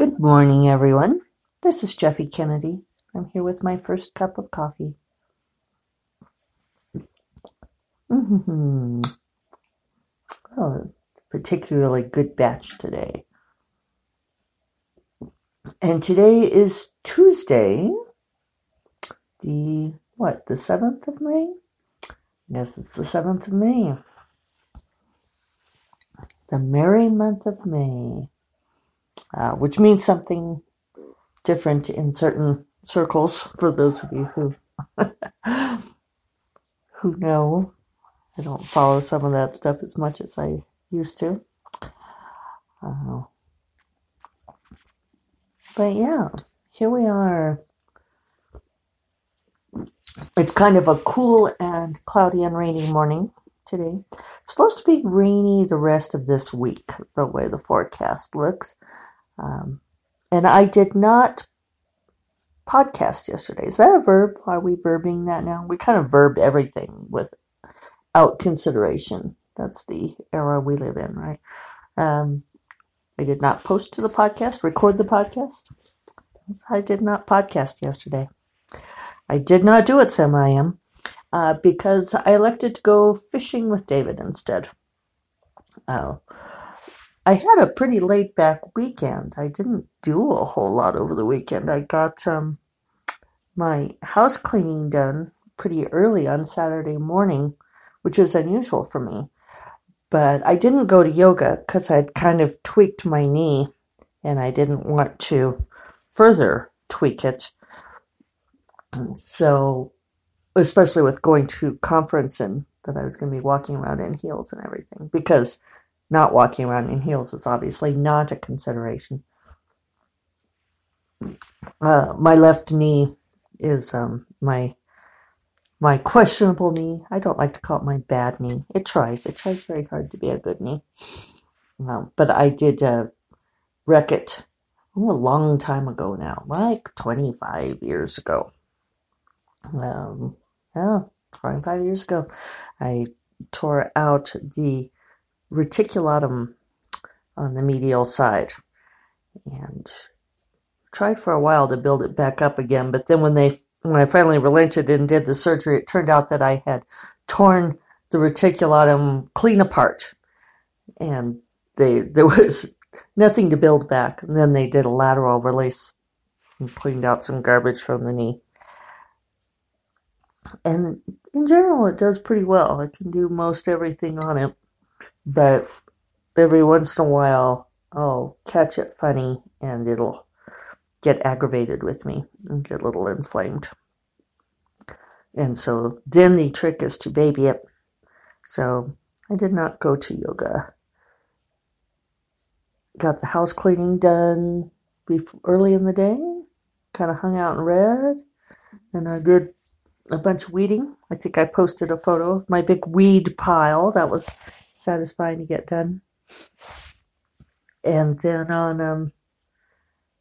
Good morning, everyone. This is Jeffe Kennedy. I'm here with my first cup of coffee. Mm-hmm. Oh, particularly good batch today. And today is Tuesday, the what, the 7th of May? Yes, it's the 7th of May. The merry month of May, uh, which means something different in certain circles for those of you who who know. I don't follow some of that stuff as much as I used to. Uh, but yeah, here we are. It's kind of a cool and cloudy and rainy morning today. It's supposed to be rainy the rest of this week, the way the forecast looks. Um, and I did not podcast yesterday. Is that a verb? Are we verbing that now? We kind of verb everything without consideration. That's the era we live in, right? Um, I did not post to the podcast, record the podcast. I did not podcast yesterday. I did not do it, Sam I am, uh, because I elected to go fishing with David instead. Oh. I had a pretty laid back weekend. I didn't do a whole lot over the weekend. I got um, my house cleaning done pretty early on Saturday morning, which is unusual for me. But I didn't go to yoga because I'd kind of tweaked my knee and I didn't want to further tweak it. So, especially with going to conference and that I was going to be walking around in heels and everything, because not walking around in heels is obviously not a consideration. Uh, my left knee is um, my my questionable knee. I don't like to call it my bad knee. It tries. It tries very hard to be a good knee. Um, but I did uh, wreck it oh, a long time ago now, like 25 years ago. Um, yeah, 25 years ago. I tore out the retinaculum on the medial side and tried for a while to build it back up again. But then when they when I finally relented and did the surgery, it turned out that I had torn the retinaculum clean apart, and they there was nothing to build back. And then they did a lateral release and cleaned out some garbage from the knee. And in general, it does pretty well. I can do most everything on it, but every once in a while, I'll catch it funny and it'll get aggravated with me and get a little inflamed. And so then the trick is to baby it. So I did not go to yoga. Got the house cleaning done before, early in the day. Kind of hung out and read. And I did a bunch of weeding. I think I posted a photo of my big weed pile. That was satisfying to get done. And then on um,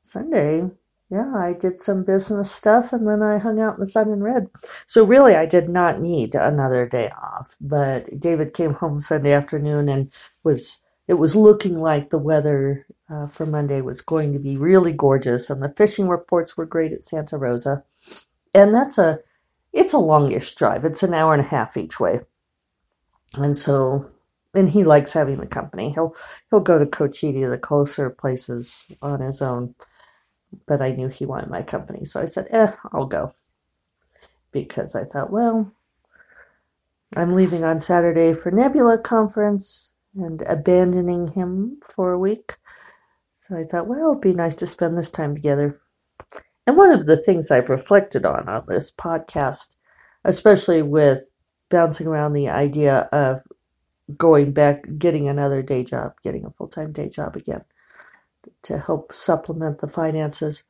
Sunday, yeah, I did some business stuff and then I hung out in the sun and read. So really, I did not need another day off. But David came home Sunday afternoon and was it was looking like the weather uh, for Monday was going to be really gorgeous, and the fishing reports were great at Santa Rosa. And that's a it's a longish drive. It's an hour and a half each way, and so and he likes having the company. He'll he'll go to Cochiti, the closer places, on his own but I knew he wanted my company. So I said, eh, I'll go. Because I thought, well, I'm leaving on Saturday for Nebula conference and abandoning him for a week. So I thought, well, it'd be nice to spend this time together. And one of the things I've reflected on on this podcast, especially with bouncing around the idea of going back, getting another day job, getting a full time day job again, to help supplement the finances,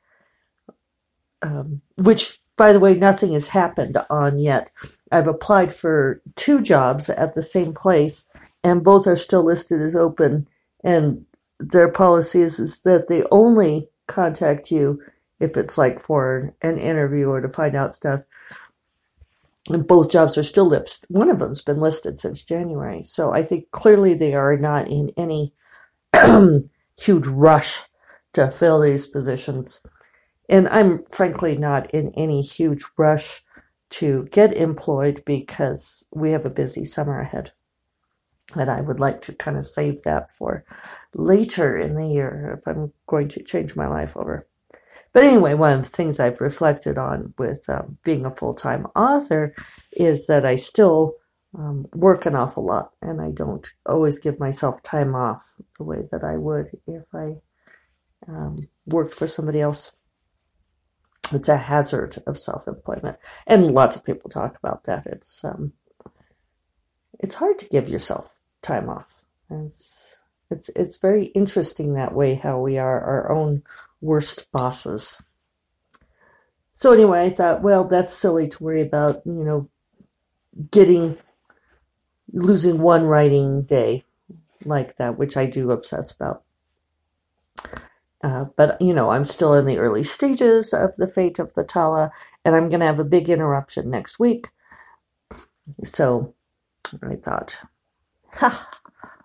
um, which, by the way, nothing has happened on yet. I've applied for two jobs at the same place, and both are still listed as open. And their policy is, is that they only contact you if it's like for an interview or to find out stuff. And both jobs are still listed. One of them's been listed since January. So I think clearly they are not in any huge rush to fill these positions. And I'm frankly not in any huge rush to get employed because we have a busy summer ahead. And I would like to kind of save that for later in the year if I'm going to change my life over. But anyway, one of the things I've reflected on with um, being a full time author is that I still um, work an awful lot and I don't always give myself time off the way that I would if I um, worked for somebody else. It's a hazard of self employment. And lots of people talk about that. It's, um, it's hard to give yourself time off. It's, it's, it's very interesting that way how we are our own worst bosses. So anyway, I thought, well, that's silly to worry about, you know, getting losing one writing day like that, which I do obsess about. Uh, but you know, I'm still in the early stages of the fate of the Tala, and I'm going to have a big interruption next week. So I thought, ha,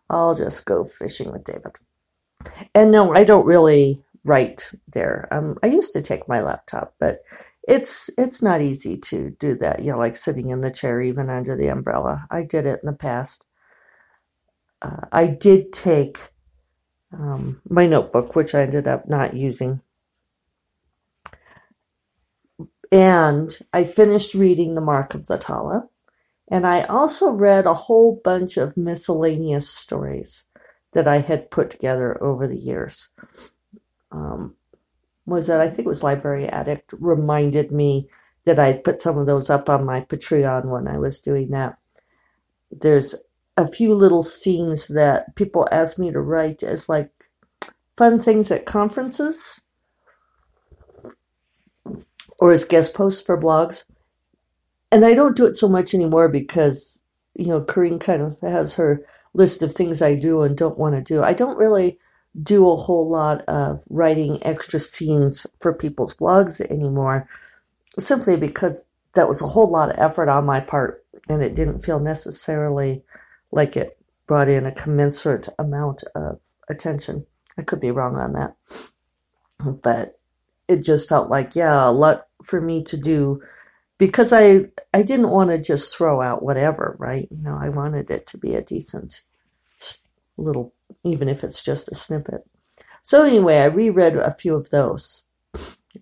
I'll just go fishing with David. And no, I don't really write there. Um, I used to take my laptop, but it's it's not easy to do that. You know, like sitting in the chair, even under the umbrella. I did it in the past. Uh, I did take um, my notebook, which I ended up not using. And I finished reading The Mark of the Tala. And I also read a whole bunch of miscellaneous stories that I had put together over the years. Um, was that I think it was Library Addict reminded me that I'd put some of those up on my Patreon when I was doing that. There's a few little scenes that people ask me to write as like fun things at conferences or as guest posts for blogs. And I don't do it so much anymore because, you know, Corrine kind of has her list of things I do and don't want to do. I don't really do a whole lot of writing extra scenes for people's blogs anymore, simply because that was a whole lot of effort on my part and it didn't feel necessarily like it brought in a commensurate amount of attention. I could be wrong on that. But it just felt like, yeah, a lot for me to do because I I didn't want to just throw out whatever, right? You know, I wanted it to be a decent little even if it's just a snippet. So anyway, I reread a few of those.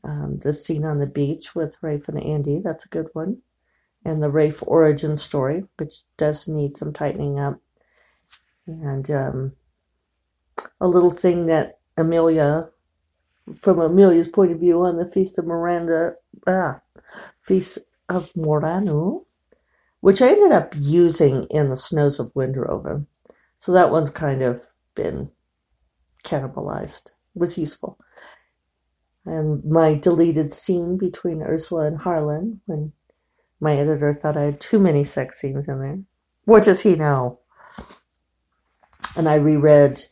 Um, the scene on the beach with Rafe and Andi, that's a good one and the Rafe origin story, which does need some tightening up. And um, a little thing that Amelia, from Amelia's point of view, on the Feast of Miranda, ah, Feast of Moranu, which I ended up using in the Snows of Windroven. So that one's kind of been cannibalized. It was useful. And my deleted scene between Ursula and Harlan when my editor thought I had too many sex scenes in there. What does he know? And I reread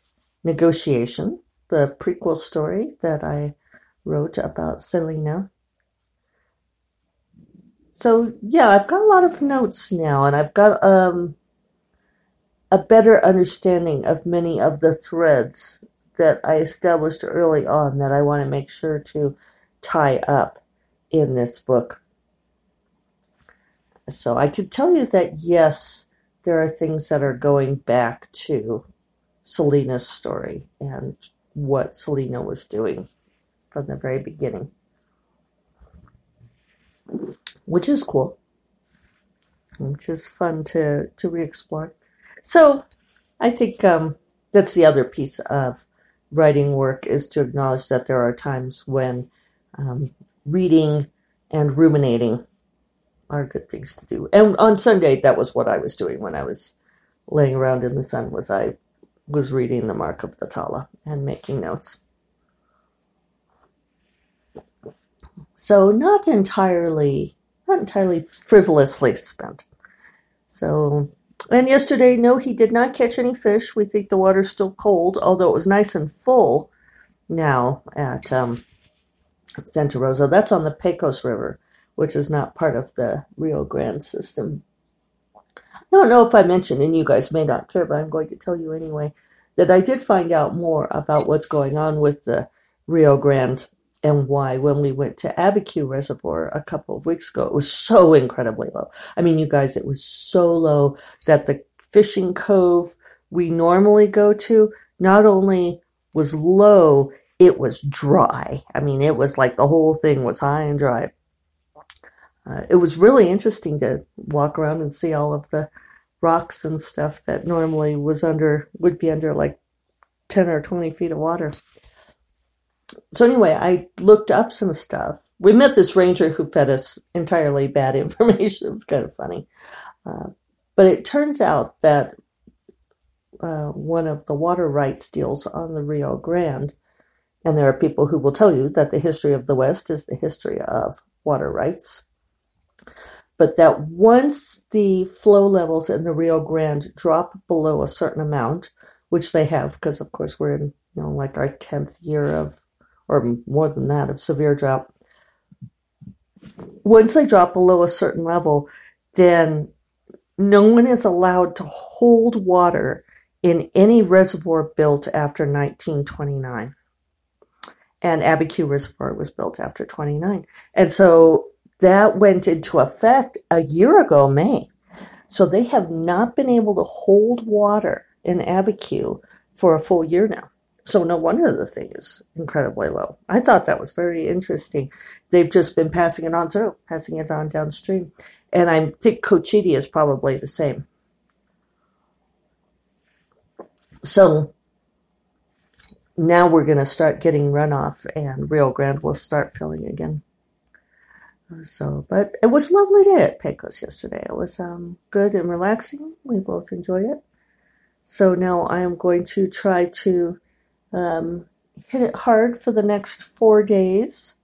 Negotiation, the prequel story that I wrote about Salena. So yeah, I've got a lot of notes now, and I've got um, a better understanding of many of the threads that I established early on that I want to make sure to tie up in this book. So I could tell you that yes, there are things that are going back to Salena's story and what Salena was doing from the very beginning, which is cool, which is fun to to re-explore. So I think um, that's the other piece of writing work is to acknowledge that there are times when um, reading and ruminating are good things to do. And on Sunday, that was what I was doing when I was laying around in the sun. Was I was reading the Mark of the Tala and making notes. So not entirely, not entirely frivolously spent. So, and yesterday, no, he did not catch any fish. We think the water's still cold, although it was nice and full now at um, Santa Rosa. That's on the Pecos River which is not part of the Rio Grande system. I don't know if I mentioned, and you guys may not care, but I'm going to tell you anyway, that I did find out more about what's going on with the Rio Grande and why when we went to Abiquiu Reservoir a couple of weeks ago, it was so incredibly low. I mean, you guys, it was so low that the fishing cove we normally go to not only was low, it was dry. I mean, it was like the whole thing was high and dry. Uh, it was really interesting to walk around and see all of the rocks and stuff that normally was under, would be under like 10 or 20 feet of water. So anyway, I looked up some stuff. We met this ranger who fed us entirely bad information. It was kind of funny. Uh, but it turns out that uh, one of the water rights deals on the Rio Grande, and there are people who will tell you that the history of the West is the history of water rights, but that once the flow levels in the Rio Grande drop below a certain amount, which they have, because of course we're in you know like our tenth year of, or more than that, of severe drought. Once they drop below a certain level, then no one is allowed to hold water in any reservoir built after 1929. And Abiquiu Reservoir was built after 29. And so that went into effect a year ago, May. So they have not been able to hold water in Abiquiu for a full year now. So no wonder the thing is incredibly low. I thought that was very interesting. They've just been passing it on through, passing it on downstream. And I think Cochiti is probably the same. So now we're going to start getting runoff and Rio Grande will start filling again. So, but it was lovely day at Pecos yesterday. It was um, good and relaxing. We both enjoyed it. So now I am going to try to um, hit it hard for the next four days.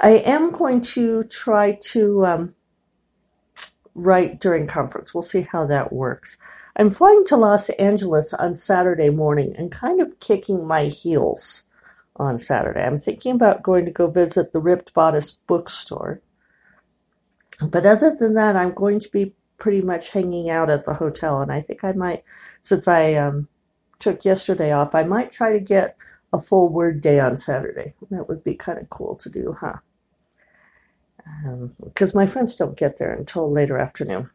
I am going to try to um, write during conference. We'll see how that works. I'm flying to Los Angeles on Saturday morning and kind of kicking my heels on Saturday. I'm thinking about going to go visit the Ripped Bodice bookstore. But other than that, I'm going to be pretty much hanging out at the hotel. And I think I might, since I um, took yesterday off, I might try to get a full word day on Saturday. That would be kind of cool to do, huh? Because um, my friends don't get there until later afternoon.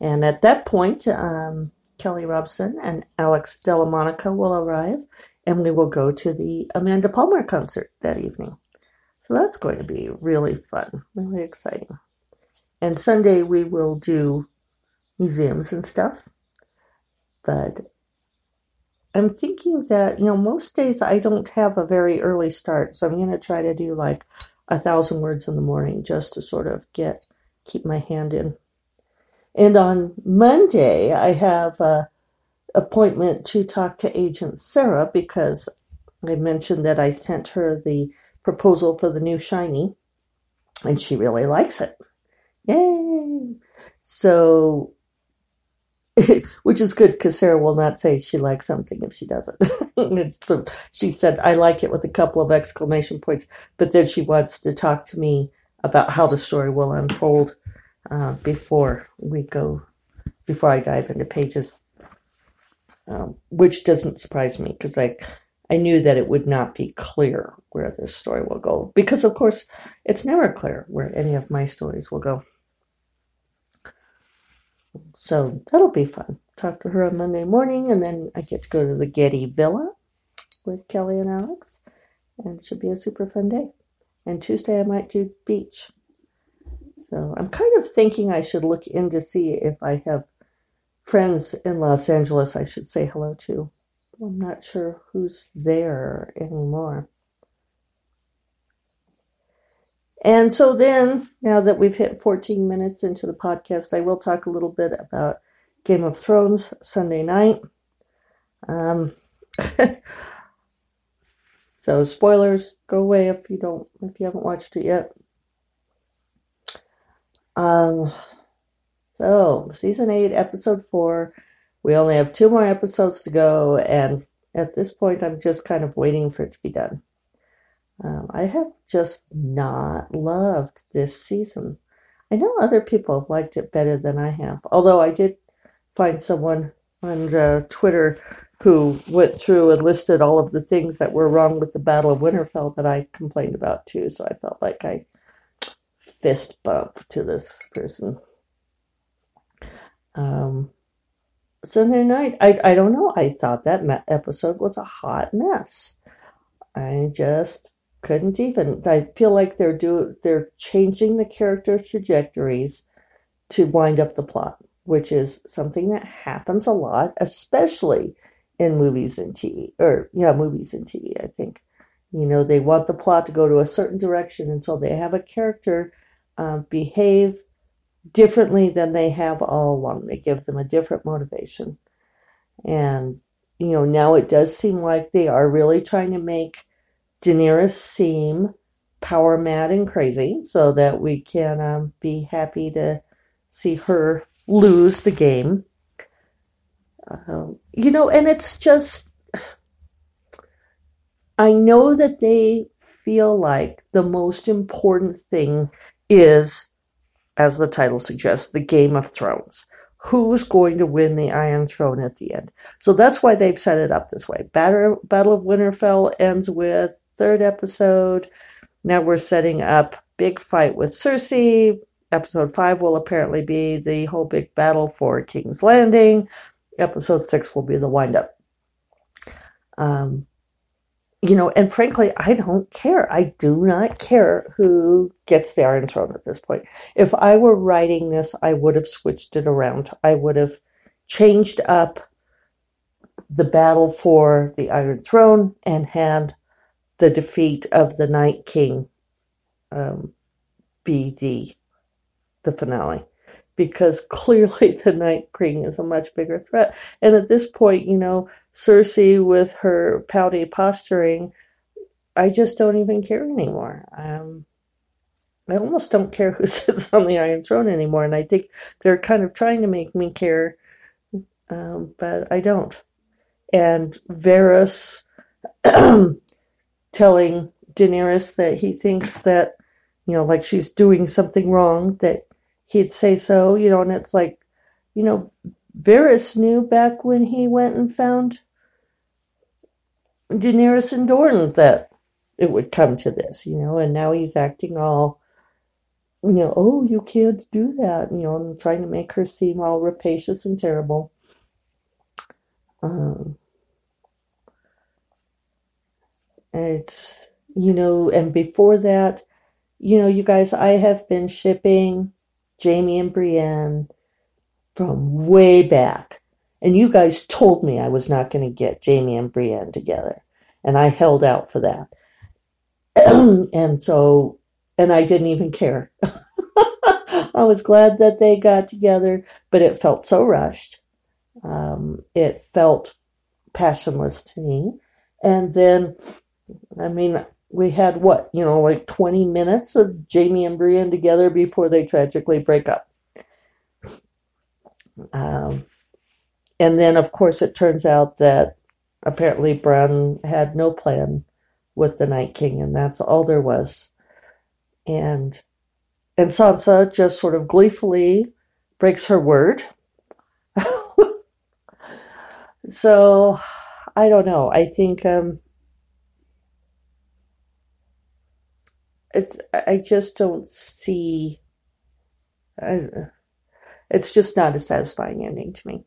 And at that point, um, Kelly Robson and Alyx Dellamonica will arrive, and we will go to the Amanda Palmer concert that evening. So that's going to be really fun, really exciting. And Sunday we will do museums and stuff. But I'm thinking that, you know, most days I don't have a very early start. So I'm going to try to do like a thousand words in the morning just to sort of get, keep my hand in. And on Monday, I have an appointment to talk to Agent Sarah because I mentioned that I sent her the proposal for the new Shiny and she really likes it. Yay! So, which is good because Sarah will not say she likes something if she doesn't. so she said, I like it with a couple of exclamation points, but then she wants to talk to me about how the story will unfold uh, before we go, before I dive into pages, um, which doesn't surprise me because I, I knew that it would not be clear where this story will go because, of course, it's never clear where any of my stories will go. So that'll be fun. Talk to her on Monday morning, and then I get to go to the Getty Villa with Kelly and Alyx, and it should be a super fun day. And Tuesday I might do beach. So I'm kind of thinking I should look in to see if I have friends in Los Angeles I should say hello to. I'm not sure who's there anymore. And so then, now that we've hit 14 minutes into the podcast, I will talk a little bit about Game of Thrones Sunday night. Um, so spoilers, go away if you don't if you haven't watched it yet. Um, so season eight, episode four. We only have two more episodes to go, and at this point, I'm just kind of waiting for it to be done. Um, I have just not loved this season. I know other people have liked it better than I have, although I did find someone on uh, Twitter who went through and listed all of the things that were wrong with the Battle of Winterfell that I complained about too. So I felt like I fist bump to this person. Um, Sunday night, I, I don't know. I thought that episode was a hot mess. I just couldn't even. I feel like they're do they're changing the character trajectories to wind up the plot, which is something that happens a lot, especially in movies and TV, or yeah, movies and TV. I think you know they want the plot to go to a certain direction, and so they have a character uh, behave differently than they have all along. They give them a different motivation, and you know now it does seem like they are really trying to make Daenerys seem power mad and crazy, so that we can um, be happy to see her lose the game. Um, you know, and it's just, I know that they feel like the most important thing is, as the title suggests, the Game of Thrones. Who's going to win the Iron Throne at the end? So that's why they've set it up this way. Battle, Battle of Winterfell ends with third episode. Now we're setting up big fight with Cersei. Episode five will apparently be the whole big battle for King's Landing. Episode six will be the wind up. Um, you know, and frankly, I don't care. I do not care who gets the Iron Throne at this point. If I were writing this, I would have switched it around. I would have changed up the battle for the Iron Throne and had the defeat of the Night King um, be the the finale because clearly the Night King is a much bigger threat. And at this point, you know, Cersei with her pouty posturing, I just don't even care anymore. Um, I almost don't care who sits on the Iron Throne anymore, and I think they're kind of trying to make me care, um, but I don't. And Varys telling Daenerys that he thinks that, you know, like she's doing something wrong, that he'd say so, you know, and it's like, you know, Varys knew back when he went and found Daenerys and Dorne that it would come to this, you know, and now he's acting all, you know, oh, you can't do that, you know, and trying to make her seem all rapacious and terrible. Um, it's, you know, and before that, you know, you guys, I have been shipping Jaime and Brienne from way back. And you guys told me I was not going to get Jaime and Brienne together. And I held out for that. and so, and I didn't even care. I was glad that they got together, but it felt so rushed. Um, it felt passionless to me. And then, I mean, we had what, you know, like 20 minutes of Jaime and Brienne together before they tragically break up. Um, and then, of course, it turns out that apparently Bran had no plan with the Night King, and that's all there was. And and Sansa just sort of gleefully breaks her word. so I don't know. I think um, it's I just don't see. I, it's just not a satisfying ending to me,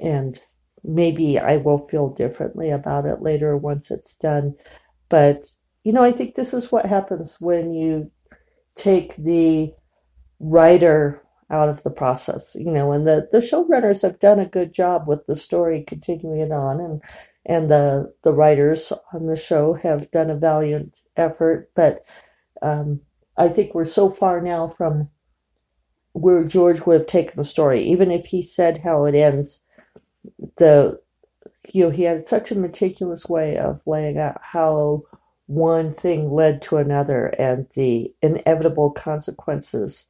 and maybe I will feel differently about it later once it's done. But you know, I think this is what happens when you take the writer out of the process. You know, and the the showrunners have done a good job with the story continuing on, and and the the writers on the show have done a valiant effort, but um, I think we're so far now from where George would have taken the story. Even if he said how it ends, the you know he had such a meticulous way of laying out how one thing led to another and the inevitable consequences,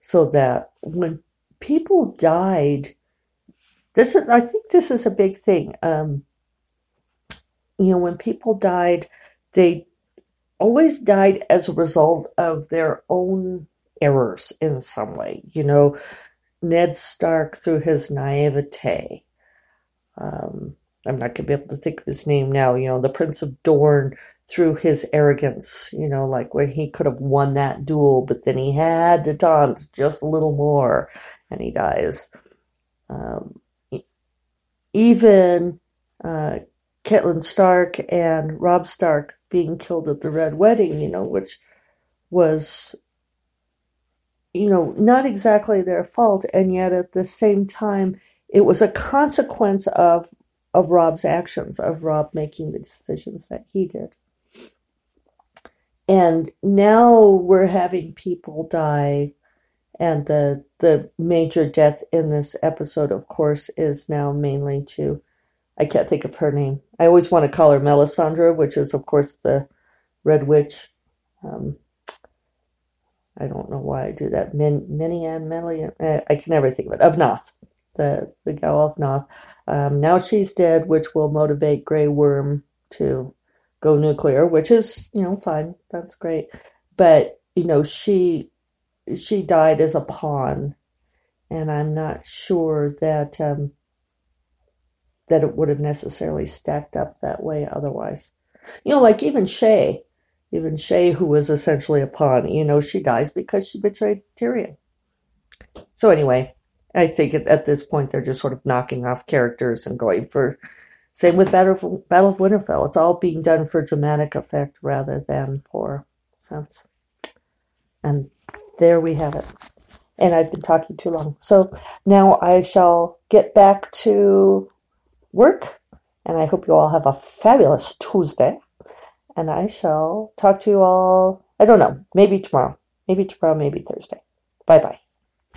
so that when people died, this is I think this is a big thing. Um, you know, when people died, they always died as a result of their own errors in some way. You know, Ned Stark through his naivete. Um, I'm not going to be able to think of his name now, you know, the Prince of Dorne through his arrogance, you know, like when he could have won that duel, but then he had to taunt just a little more and he dies. Um, even uh, Catelyn Stark and Robb Stark being killed at the Red Wedding, you know, which was, you know, not exactly their fault, and yet at the same time, it was a consequence of of Robb's actions, of Robb making the decisions that he did. And now we're having people die, and the the major death in this episode, of course, is now mainly to I can't think of her name. I always want to call her Melisandre, which is, of course, the Red Witch. Um, I don't know why I do that. Min, Minian, Melian, eh, I can never think of it. Of Naath, the, the gal of Naath. Um, now she's dead, which will motivate Grey Worm to go nuclear, which is, you know, fine. That's great. But, you know, she she died as a pawn. And I'm not sure that um, that it would have necessarily stacked up that way otherwise. You know, like even Shae, even Shae, who was essentially a pawn, you know, she dies because she betrayed Tyrion. So anyway, I think at this point they're just sort of knocking off characters and going for. Same with Battle of, Battle of Winterfell. It's all being done for dramatic effect rather than for sense. And there we have it. And I've been talking too long. So now I shall get back to work. And I hope you all have a fabulous Tuesday. And I shall talk to you all, I don't know, maybe tomorrow. Maybe tomorrow, maybe Thursday. Bye bye.